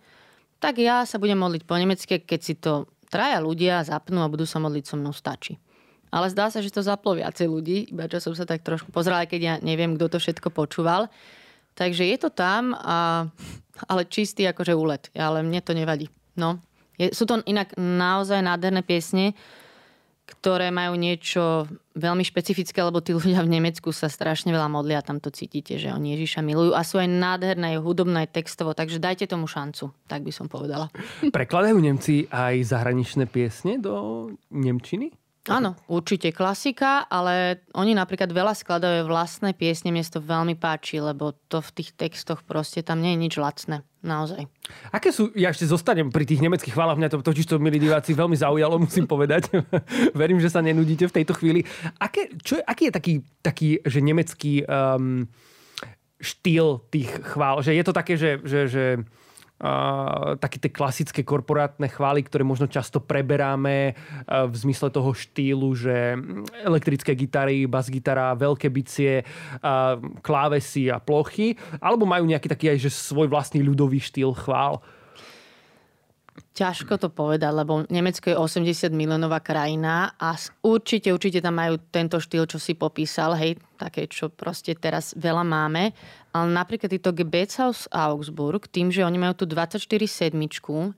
Speaker 2: Tak ja sa budem modliť po nemecky, keď si to traja ľudia zapnú a budú sa modliť so mnou, stačí. Ale zdá sa, že to zaplo viacej ľudí, iba čo som sa tak trošku pozrela, keď ja neviem, kto to všetko počúval. Takže je to tam, a, ale čistý akože úlet. Ale mne to nevadí. No. Je, sú to inak naozaj nádherné piesne, ktoré majú niečo veľmi špecifické, lebo tí ľudia v Nemecku sa strašne veľa modlia, tam to cítite, že oni Ježiša milujú a sú aj nádherné, hudobné, textovo, takže dajte tomu šancu, tak by som povedala.
Speaker 1: Prekladajú Nemci aj zahraničné piesne do Nemčiny?
Speaker 2: Áno, určite klasika, ale oni napríklad veľa skladajú vlastné piesne, mne to veľmi páči, lebo to v tých textoch proste tam nie je nič lacné. Naozaj.
Speaker 1: Aké sú, ja ešte zostanem pri tých nemeckých chválach, mňa to totiž to, milí diváci, veľmi zaujalo, musím povedať. Verím, že sa nenudíte v tejto chvíli. Aké, čo, aký je taký, taký že nemecký um, štýl tých chvál? Že je to také, že, že, že také tie klasické korporátne chvály, ktoré možno často preberáme uh, v zmysle toho štýlu, že elektrické gitary, bas-gitara, veľké bicie, uh, klávesy a plochy, alebo majú nejaký taký aj že svoj vlastný ľudový štýl chvál?
Speaker 2: Ťažko to povedať, lebo Nemecko je 80 miliónová krajina a určite, určite tam majú tento štýl, čo si popísal, hej, také, čo proste teraz veľa máme. Ale napríklad týto Gebetshaus Augsburg, tým, že oni majú tu 24 sedmičku,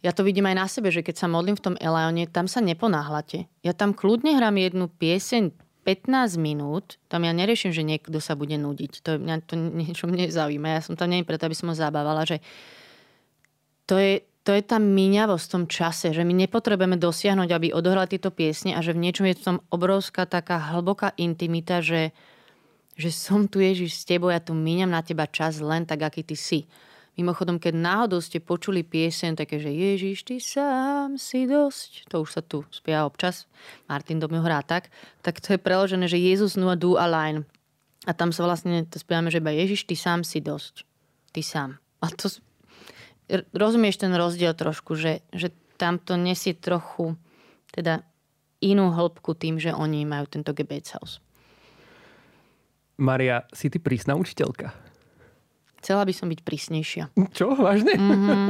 Speaker 2: ja to vidím aj na sebe, že keď sa modlím v tom Eleone, tam sa neponáhľate. Ja tam kľudne hrám jednu pieseň 15 minút, tam ja neriešim, že niekto sa bude nudiť. To, mňa to niečo mne zaujíma. Ja som tam nie preto, aby som ho zabávala, že to je, to je tá míňavosť v tom čase, že my nepotrebujeme dosiahnuť, aby odohrali tieto piesne a že v niečom je v tom obrovská taká hlboká intimita, že, že som tu Ježiš s tebou, ja tu míňam na teba čas len tak, aký ty si. Mimochodom, keď náhodou ste počuli piesen také, že Ježiš, ty sám si dosť, to už sa tu spieva občas, Martin do hrá tak, tak to je preložené, že Jezus nur du allein. A tam sa vlastne to spievame, že iba Ježiš, ty sám si dosť. Ty sám. A to rozumieš ten rozdiel trošku, že, že tam to nesie trochu teda inú hĺbku tým, že oni majú tento Gebets House.
Speaker 1: Maria, si ty prísna učiteľka?
Speaker 2: Chcela by som byť prísnejšia.
Speaker 1: Čo? Vážne?
Speaker 2: Mm-hmm.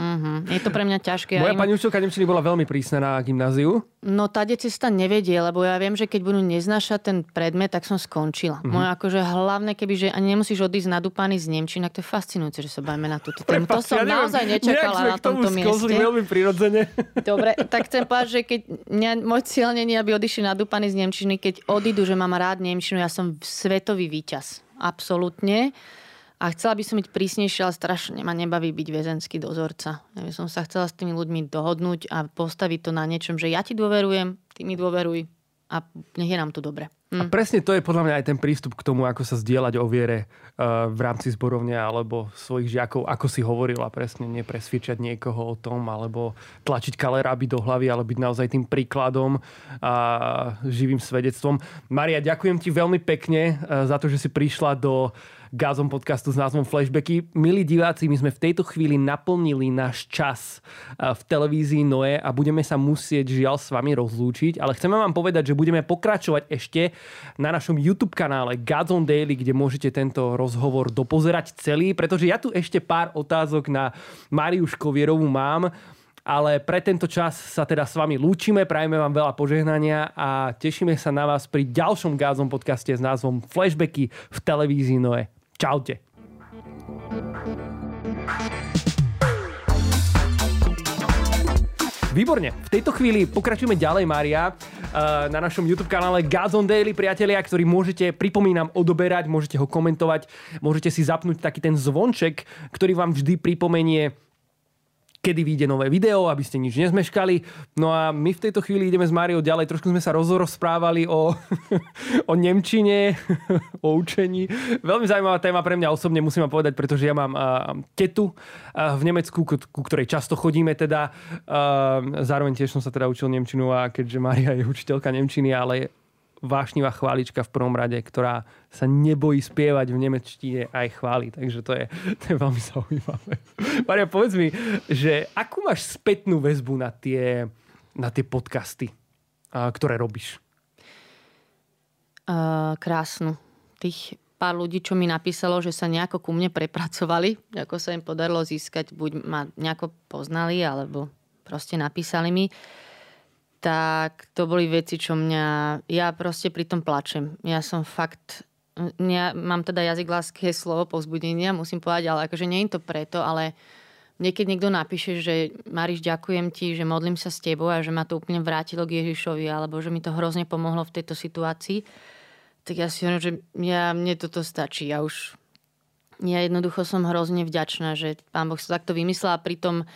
Speaker 2: Mm-hmm. Je to pre mňa ťažké.
Speaker 1: Moja im... pani učiteľka Nemčiny bola veľmi prísna na gymnáziu.
Speaker 2: No tá cesta nevedie, lebo ja viem, že keď budú neznašať ten predmet, tak som skončila. Mm-hmm. Moje akože hlavné, keby že ani nemusíš odísť nadúpaný z Nemčiny, tak to je fascinujúce, že sa bavíme na túto tému. To som ja naozaj nečakala na tomto mieste.
Speaker 1: veľmi prirodzene.
Speaker 2: Dobre, tak chcem povedať, že keď mňa, môj cieľ nie aby odišli nadúpaní z Nemčiny, keď odídu, že mám rád Nemčinu, ja som svetový víťaz. Absolútne. A chcela by som byť prísnejšia, ale strašne ma nebaví byť väzenský dozorca. Ja som sa chcela s tými ľuďmi dohodnúť a postaviť to na niečom, že ja ti dôverujem, ty mi dôveruj a nech je nám tu dobre.
Speaker 1: Hm. A presne to je podľa mňa aj ten prístup k tomu, ako sa zdieľať o viere uh, v rámci zborovne alebo svojich žiakov, ako si hovorila presne, nepresviečať niekoho o tom, alebo tlačiť kaleráby do hlavy, ale byť naozaj tým príkladom a živým svedectvom. Maria, ďakujem ti veľmi pekne uh, za to, že si prišla do Gazom podcastu s názvom Flashbacky. Milí diváci, my sme v tejto chvíli naplnili náš čas v televízii Noe a budeme sa musieť žiaľ s vami rozlúčiť, ale chceme vám povedať, že budeme pokračovať ešte na našom YouTube kanále Gazon Daily, kde môžete tento rozhovor dopozerať celý, pretože ja tu ešte pár otázok na Mariu Škovierovú mám ale pre tento čas sa teda s vami lúčime, prajeme vám veľa požehnania a tešíme sa na vás pri ďalšom Gázom podcaste s názvom Flashbacky v televízii Noe. Čaute. Výborne. V tejto chvíli pokračujeme ďalej, Mária, eh, na našom YouTube kanále Gazon Daily, priatelia, ktorý môžete, pripomínam, odoberať, môžete ho komentovať, môžete si zapnúť taký ten zvonček, ktorý vám vždy pripomenie kedy vyjde nové video, aby ste nič nezmeškali. No a my v tejto chvíli ideme s Máriou ďalej. Trošku sme sa rozprávali o, o Nemčine, o učení. Veľmi zaujímavá téma pre mňa osobne, musím vám povedať, pretože ja mám uh, tetu uh, v Nemecku, ku, ku ktorej často chodíme teda. Uh, zároveň tiež som sa teda učil Nemčinu a keďže Mária je učiteľka Nemčiny, ale vášnivá chválička v prvom rade, ktorá sa nebojí spievať v nemečtine aj chváli. Takže to je, to je veľmi zaujímavé. Maria, povedz mi, že akú máš spätnú väzbu na tie, na tie podcasty, ktoré robíš?
Speaker 2: Uh, krásnu. Tých pár ľudí, čo mi napísalo, že sa nejako ku mne prepracovali, ako sa im podarilo získať, buď ma nejako poznali, alebo proste napísali mi. Uh, tak to boli veci, čo mňa... Ja proste pri tom plačem. Ja som fakt... Ja mám teda jazyk lásky slovo povzbudenia, musím povedať, ale akože nie je to preto, ale niekedy niekto napíše, že Mariš, ďakujem ti, že modlím sa s tebou a že ma to úplne vrátilo k Ježišovi, alebo že mi to hrozne pomohlo v tejto situácii, tak ja si hovorím, že ja, mne toto stačí. Ja už... Ja jednoducho som hrozne vďačná, že pán Boh sa takto vymyslel a pritom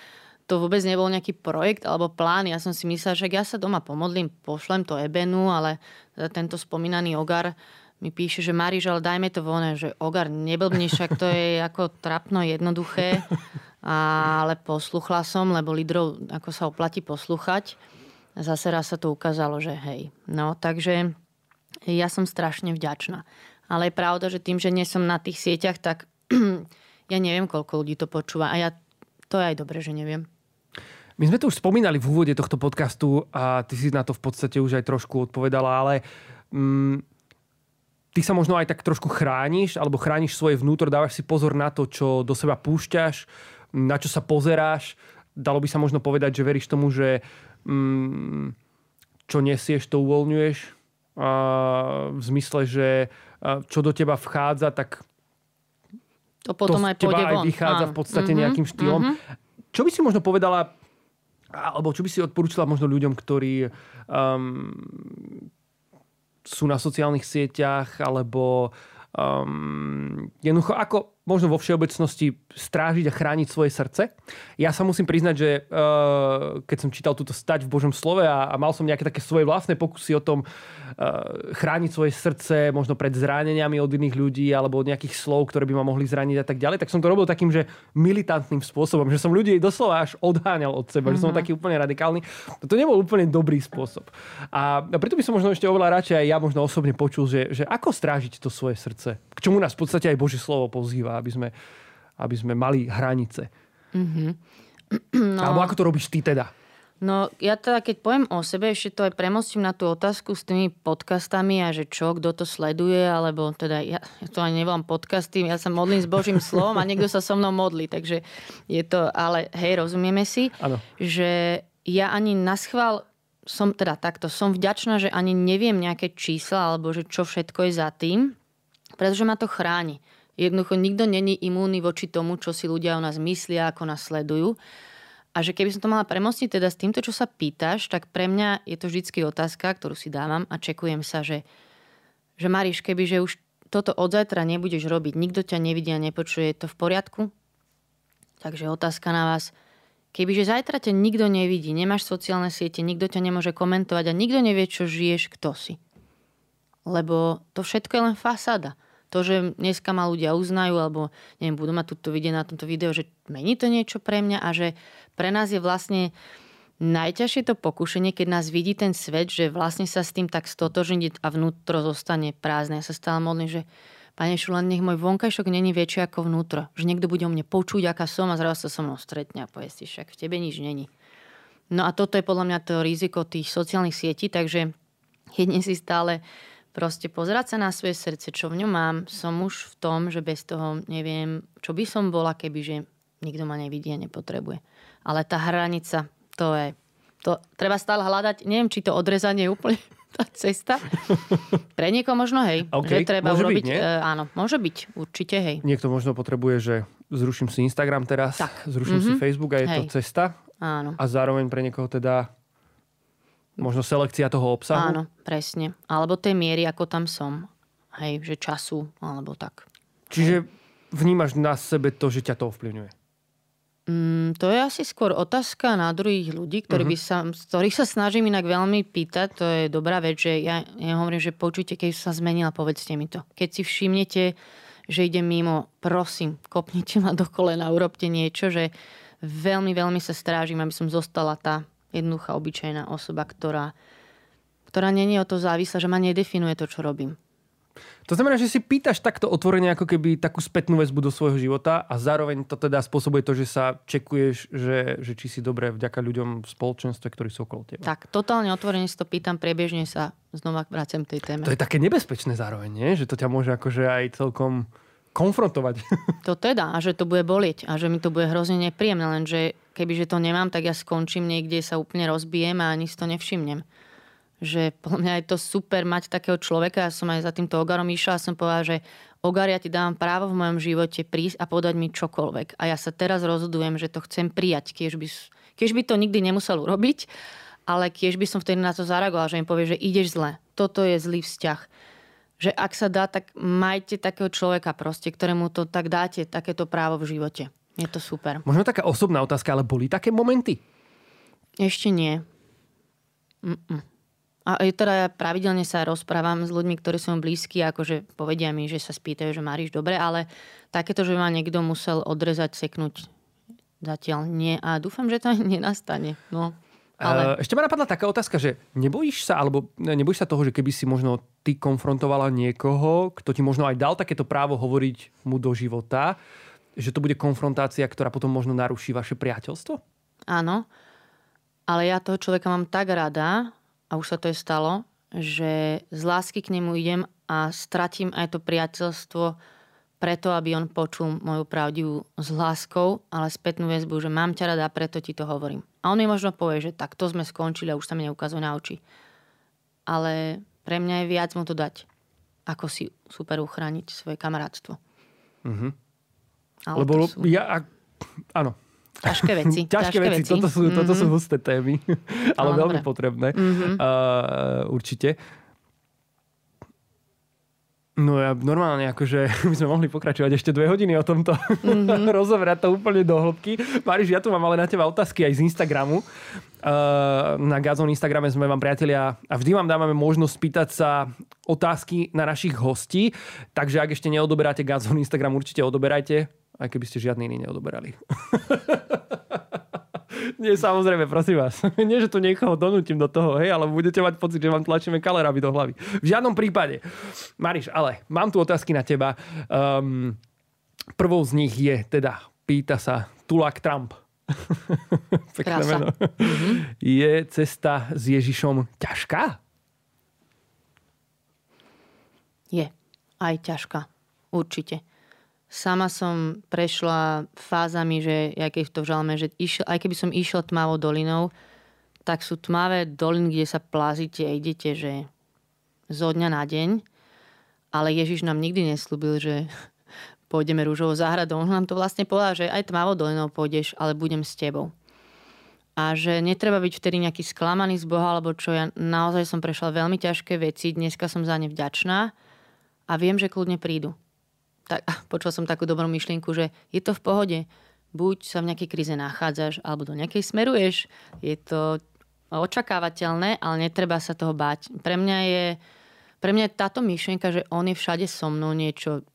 Speaker 2: to vôbec nebol nejaký projekt alebo plán. Ja som si myslela, že ja sa doma pomodlím, pošlem to Ebenu, ale tento spomínaný Ogar mi píše, že Mariš, ale dajme to von, že Ogar neblbni, však to je ako trapno jednoduché. Ale posluchla som, lebo lídrov ako sa oplatí posluchať. Zase raz sa to ukázalo, že hej. No, takže ja som strašne vďačná. Ale je pravda, že tým, že nie som na tých sieťach, tak ja neviem, koľko ľudí to počúva. A ja to je aj dobre, že neviem.
Speaker 1: My sme to už spomínali v úvode tohto podcastu a ty si na to v podstate už aj trošku odpovedala, ale mm, ty sa možno aj tak trošku chrániš alebo chrániš svoje vnútro, dávaš si pozor na to, čo do seba púšťaš, na čo sa pozeráš. Dalo by sa možno povedať, že veríš tomu, že mm, čo nesieš, to uvoľňuješ. A v zmysle, že čo do teba vchádza, tak
Speaker 2: to potom to aj pôjde
Speaker 1: aj vychádza Áno. v podstate mm-hmm, nejakým štýlom. Mm-hmm. Čo by si možno povedala alebo čo by si odporúčila možno ľuďom, ktorí um, sú na sociálnych sieťach, alebo um, jednoducho ako, možno vo všeobecnosti strážiť a chrániť svoje srdce. Ja sa musím priznať, že uh, keď som čítal túto stať v Božom slove a, a mal som nejaké také svoje vlastné pokusy o tom uh, chrániť svoje srdce možno pred zraneniami od iných ľudí alebo od nejakých slov, ktoré by ma mohli zraniť a tak ďalej, tak som to robil takým, že militantným spôsobom, že som ľudí doslova až odháňal od seba, mm-hmm. že som mhm. taký úplne radikálny. To nebol úplne dobrý spôsob. A, a preto by som možno ešte oveľa radšej aj ja možno osobne počul, že, že ako strážiť to svoje srdce. K čomu nás v podstate aj Božie slovo pozýva, aby sme, aby sme mali hranice. Mm-hmm. No. Alebo ako to robíš ty teda?
Speaker 2: No ja teda keď poviem o sebe, ešte to aj premostím na tú otázku s tými podcastami a že čo, kto to sleduje, alebo teda ja, ja to ani nevolám podcasty, ja sa modlím s Božím slovom a niekto sa so mnou modlí, takže je to, ale hej, rozumieme si, ano. že ja ani na schvál som teda takto, som vďačná, že ani neviem nejaké čísla alebo že čo všetko je za tým, pretože ma to chráni. Jednoducho nikto není imúnny voči tomu, čo si ľudia o nás myslia, ako nás sledujú. A že keby som to mala premostiť teda s týmto, čo sa pýtaš, tak pre mňa je to vždycky otázka, ktorú si dávam a čekujem sa, že, že Mariš, keby že už toto od zajtra nebudeš robiť, nikto ťa nevidí a nepočuje, je to v poriadku? Takže otázka na vás. Kebyže zajtra ťa nikto nevidí, nemáš sociálne siete, nikto ťa nemôže komentovať a nikto nevie, čo žiješ, kto si. Lebo to všetko je len fasáda to, že dneska ma ľudia uznajú, alebo neviem, budú mať túto vidieť na tomto videu, že mení to niečo pre mňa a že pre nás je vlastne najťažšie to pokušenie, keď nás vidí ten svet, že vlastne sa s tým tak stotožniť a vnútro zostane prázdne. Ja sa stále modlím, že Pane Šulan, nech môj vonkajšok není väčší ako vnútro. Že niekto bude o mne počuť, aká som a zrazu sa so mnou stretne a povie si, však v tebe nič není. No a toto je podľa mňa to riziko tých sociálnych sietí, takže jedne si stále proste pozerať sa na svoje srdce, čo v ňom mám, som už v tom, že bez toho neviem, čo by som bola, keby že nikto ma nevidí a nepotrebuje. Ale tá hranica, to je, to treba stále hľadať. Neviem, či to odrezanie je úplne tá cesta. Pre niekoho možno hej, okay. že treba môže urobiť. Byť, uh, áno, môže byť, určite hej.
Speaker 1: Niekto možno potrebuje, že zruším si Instagram teraz, tak. zruším mm-hmm. si mhm. Facebook a je hej. to cesta.
Speaker 2: Áno.
Speaker 1: A zároveň pre niekoho teda Možno selekcia toho obsahu?
Speaker 2: Áno, presne. Alebo tej miery, ako tam som. Hej, že času, alebo tak.
Speaker 1: Čiže vnímaš na sebe to, že ťa to ovplyvňuje?
Speaker 2: Mm, to je asi skôr otázka na druhých ľudí, ktorí uh-huh. by sa, ktorých sa snažím inak veľmi pýtať. To je dobrá vec, že ja, ja hovorím, že počujte, keď sa zmenila, povedzte mi to. Keď si všimnete, že ide mimo, prosím, kopnite ma do kolena, urobte niečo, že veľmi, veľmi sa strážim, aby som zostala tá jednoduchá, obyčajná osoba, ktorá, ktorá není o to závislá, že ma nedefinuje to, čo robím.
Speaker 1: To znamená, že si pýtaš takto otvorene ako keby takú spätnú väzbu do svojho života a zároveň to teda spôsobuje to, že sa čekuješ, že, že či si dobre vďaka ľuďom v spoločenstve, ktorí sú okolo teba.
Speaker 2: Tak, totálne otvorene si to pýtam, priebežne sa znova vracem tej téme.
Speaker 1: To je také nebezpečné zároveň, nie? že to ťa môže akože aj celkom konfrontovať.
Speaker 2: To teda, a že to bude bolieť a že mi to bude hrozne nepríjemné, lenže kebyže to nemám, tak ja skončím niekde, sa úplne rozbijem a ani si to nevšimnem. Že podľa mňa je to super mať takého človeka, ja som aj za týmto Ogarom išla a som povedala, že Ogar, ja ti dávam právo v mojom živote prísť a podať mi čokoľvek. A ja sa teraz rozhodujem, že to chcem prijať, keď by, keď by to nikdy nemusel urobiť, ale keď by som vtedy na to zareagovala, že im povie, že ideš zle, toto je zlý vzťah že ak sa dá, tak majte takého človeka proste, ktorému to tak dáte, takéto právo v živote. Je to super.
Speaker 1: Možno taká osobná otázka, ale boli také momenty?
Speaker 2: Ešte nie. Mm-mm. A teda ja pravidelne sa rozprávam s ľuďmi, ktorí sú blízki, akože povedia mi, že sa spýtajú, že Maríš dobre, ale takéto, že ma niekto musel odrezať, seknúť, zatiaľ nie. A dúfam, že to nenastane. No.
Speaker 1: Ale... Ešte ma napadla taká otázka, že nebojíš sa, alebo nebojíš sa toho, že keby si možno ty konfrontovala niekoho, kto ti možno aj dal takéto právo hovoriť mu do života, že to bude konfrontácia, ktorá potom možno naruší vaše priateľstvo?
Speaker 2: Áno, ale ja toho človeka mám tak rada, a už sa to je stalo, že z lásky k nemu idem a stratím aj to priateľstvo preto, aby on počul moju pravdivú s láskou, ale spätnú väzbu, že mám ťa rada, preto ti to hovorím. A on mi možno povie, že tak to sme skončili a už sa mi neukazuje na oči. Ale pre mňa je viac mu to dať, ako si super uchrániť svoje kamarátstvo.
Speaker 1: Mm-hmm. Lebo sú... ja... Áno.
Speaker 2: Ťažké veci.
Speaker 1: ťažké, ťažké veci. veci. Toto, sú, mm-hmm. toto sú mhm. husté témy, ale no, veľmi dobre. potrebné. Mm-hmm. Uh, určite. No ja normálne, akože my sme mohli pokračovať ešte dve hodiny o tomto, mm-hmm. rozobrať to úplne do hĺbky. Mariš, ja tu mám ale na teba otázky aj z Instagramu. Uh, na Gazon Instagrame sme vám priatelia a vždy vám dávame možnosť pýtať sa otázky na našich hostí. Takže ak ešte neodoberáte Gazon Instagram, určite odoberajte, aj keby ste žiadny iný neodoberali. Nie, samozrejme, prosím vás. Nie, že tu niekoho donútim do toho, hej, ale budete mať pocit, že vám tlačíme kaleraby do hlavy. V žiadnom prípade. Mariš, ale mám tu otázky na teba. Um, prvou z nich je teda, pýta sa Tulak Trump. Pekné meno. Mm-hmm. Je cesta s Ježišom ťažká?
Speaker 2: Je. Aj ťažká. Určite. Sama som prešla fázami, že ja keď to žalme, že išiel, aj keby som išiel tmavou dolinou, tak sú tmavé doliny, kde sa plazíte a idete, že zo dňa na deň. Ale Ježiš nám nikdy neslúbil, že pôjdeme rúžovou záhradou. On nám to vlastne povedal, že aj tmavou dolinou pôjdeš, ale budem s tebou. A že netreba byť vtedy nejaký sklamaný z Boha, alebo čo ja naozaj som prešla veľmi ťažké veci, dneska som za ne vďačná a viem, že kľudne prídu tak, počul som takú dobrú myšlienku, že je to v pohode. Buď sa v nejakej kríze nachádzaš, alebo do nejakej smeruješ. Je to očakávateľné, ale netreba sa toho báť. Pre mňa je, pre mňa táto myšlienka, že on je všade so mnou niečo,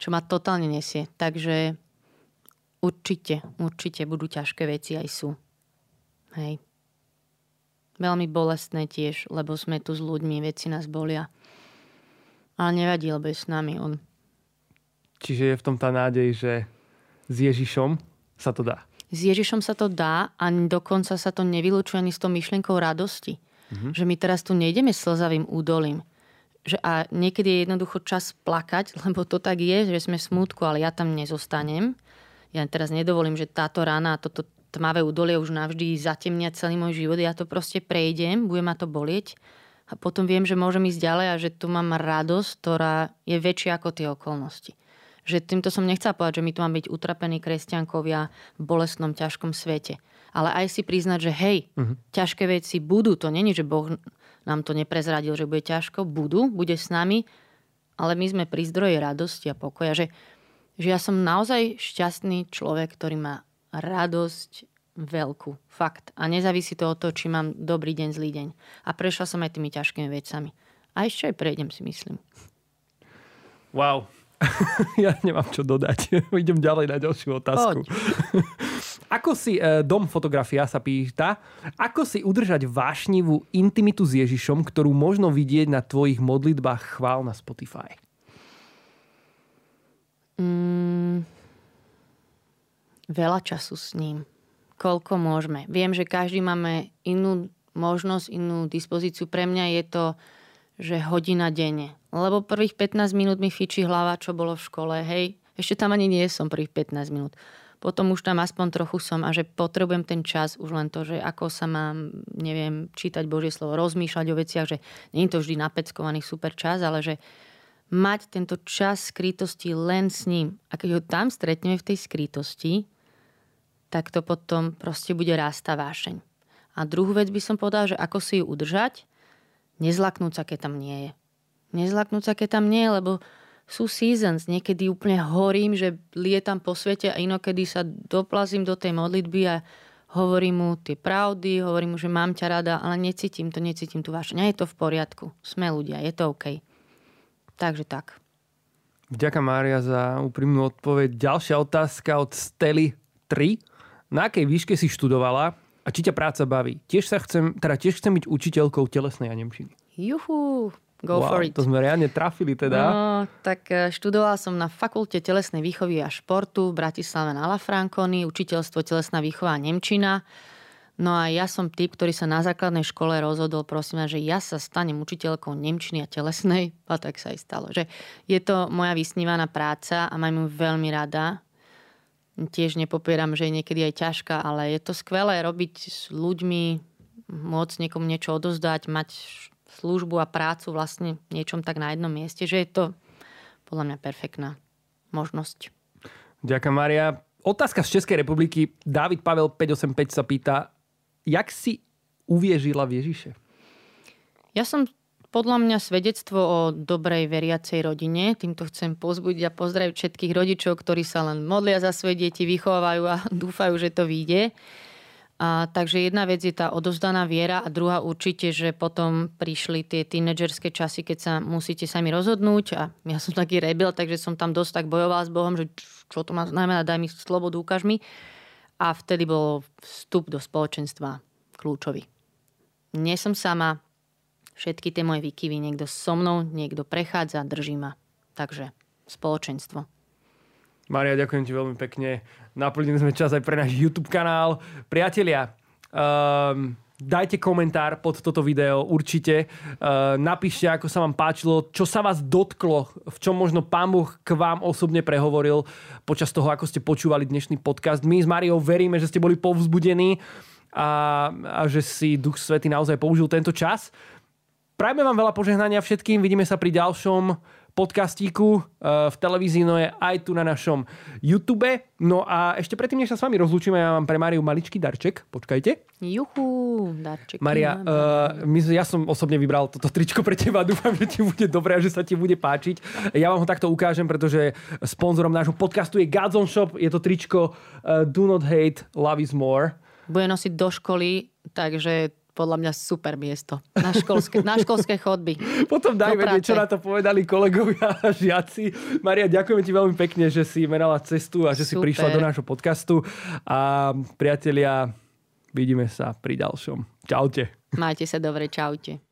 Speaker 2: čo ma totálne nesie. Takže určite, určite budú ťažké veci aj sú. Hej. Veľmi bolestné tiež, lebo sme tu s ľuďmi, veci nás bolia. Ale nevadí, lebo je s nami. On
Speaker 1: Čiže je v tom tá nádej, že s Ježišom sa to dá.
Speaker 2: S Ježišom sa to dá a dokonca sa to nevylučuje ani s tou myšlienkou radosti. Mm-hmm. Že my teraz tu nejdeme slzavým údolím. Že a niekedy je jednoducho čas plakať, lebo to tak je, že sme smutku, ale ja tam nezostanem. Ja teraz nedovolím, že táto rána a toto tmavé údolie už navždy zatemnia celý môj život. Ja to proste prejdem, bude ma to bolieť a potom viem, že môžem ísť ďalej a že tu mám radosť, ktorá je väčšia ako tie okolnosti že týmto som nechcela povedať, že my tu máme byť utrapení kresťankovia v bolestnom, ťažkom svete. Ale aj si priznať, že hej, uh-huh. ťažké veci budú. To není, že Boh nám to neprezradil, že bude ťažko. Budú, bude s nami, ale my sme pri zdroji radosti a pokoja. Že, že ja som naozaj šťastný človek, ktorý má radosť veľkú. Fakt. A nezávisí to od toho, či mám dobrý deň, zlý deň. A prešla som aj tými ťažkými vecami. A ešte aj prejdem, si myslím.
Speaker 1: Wow, ja nemám čo dodať. Idem ďalej na ďalšiu otázku. ako si, e, dom fotografia sa pýta, ako si udržať vášnivú intimitu s Ježišom, ktorú možno vidieť na tvojich modlitbách chvál na Spotify?
Speaker 2: Mm, veľa času s ním. Koľko môžeme. Viem, že každý máme inú možnosť, inú dispozíciu. Pre mňa je to že hodina denne. Lebo prvých 15 minút mi fičí hlava, čo bolo v škole. Hej, ešte tam ani nie som prvých 15 minút. Potom už tam aspoň trochu som a že potrebujem ten čas už len to, že ako sa mám, neviem, čítať Božie slovo, rozmýšľať o veciach, že nie je to vždy napeckovaný super čas, ale že mať tento čas skrytosti len s ním. A keď ho tam stretneme v tej skrytosti, tak to potom proste bude rásta vášeň. A druhú vec by som povedala, že ako si ju udržať, nezlaknúť sa, keď tam nie je. Nezlaknúť sa, keď tam nie je, lebo sú seasons, niekedy úplne horím, že lietam po svete a inokedy sa doplazím do tej modlitby a hovorím mu tie pravdy, hovorím mu, že mám ťa rada, ale necítim to, necítim tu vaše. Nie je to v poriadku. Sme ľudia, je to OK. Takže tak.
Speaker 1: Ďakujem Mária za úprimnú odpoveď. Ďalšia otázka od Stely 3. Na akej výške si študovala a či ťa práca baví. Tiež sa chcem, teda tiež chcem byť učiteľkou telesnej a nemčiny.
Speaker 2: Juhu, go
Speaker 1: wow,
Speaker 2: for it.
Speaker 1: To sme reálne trafili teda.
Speaker 2: No, tak e, študovala som na Fakulte telesnej výchovy a športu v Bratislave na La Franconi, učiteľstvo telesná výchova a nemčina. No a ja som typ, ktorý sa na základnej škole rozhodol, prosím že ja sa stanem učiteľkou nemčiny a telesnej. A tak sa aj stalo. Že je to moja vysnívaná práca a mám ju veľmi rada tiež nepopieram, že je niekedy aj ťažká, ale je to skvelé robiť s ľuďmi, môcť niekomu niečo odozdať, mať službu a prácu vlastne niečom tak na jednom mieste, že je to podľa mňa perfektná možnosť.
Speaker 1: Ďakujem, Maria. Otázka z Českej republiky. David Pavel 585 sa pýta, jak si uviežila v Ježiše?
Speaker 2: Ja som podľa mňa svedectvo o dobrej veriacej rodine. Týmto chcem pozbudiť a pozdraviť všetkých rodičov, ktorí sa len modlia za svoje deti, vychovajú a dúfajú, že to vyjde. A, takže jedna vec je tá odovzdaná viera a druhá určite, že potom prišli tie tínedžerské časy, keď sa musíte sami rozhodnúť a ja som taký rebel, takže som tam dosť tak bojovala s Bohom, že čo to má znamená, daj mi slobodu, ukáž mi. A vtedy bol vstup do spoločenstva kľúčový. Nie som sama, všetky tie moje výkyvy, niekto so mnou, niekto prechádza, drží ma. Takže spoločenstvo.
Speaker 1: Maria, ďakujem ti veľmi pekne. Naplnili sme čas aj pre náš YouTube kanál. Priatelia, um, dajte komentár pod toto video určite. Uh, napíšte, ako sa vám páčilo, čo sa vás dotklo, v čom možno Pán Boh k vám osobne prehovoril počas toho, ako ste počúvali dnešný podcast. My s Mariou veríme, že ste boli povzbudení a, a že si Duch Svety naozaj použil tento čas. Prajme vám veľa požehnania všetkým. Vidíme sa pri ďalšom podcastíku eh, v televízii, no je aj tu na našom YouTube. No a ešte predtým, než sa s vami rozlúčime, ja mám pre Mariu maličký darček. Počkajte.
Speaker 2: Juhu, darček.
Speaker 1: Maria, uh, my, ja som osobne vybral toto tričko pre teba. Dúfam, že ti bude dobré a že sa ti bude páčiť. Ja vám ho takto ukážem, pretože sponzorom nášho podcastu je Godzone Shop. Je to tričko uh, Do Not Hate, Love is More.
Speaker 2: Bude nosiť do školy, takže podľa mňa super miesto. Na školské, na školské chodby.
Speaker 1: Potom daj vedieť, čo na to povedali kolegovia a žiaci. Maria, ďakujeme ti veľmi pekne, že si merala cestu a že super. si prišla do nášho podcastu. A priatelia, vidíme sa pri ďalšom. Čaute.
Speaker 2: Majte sa dobre, čaute.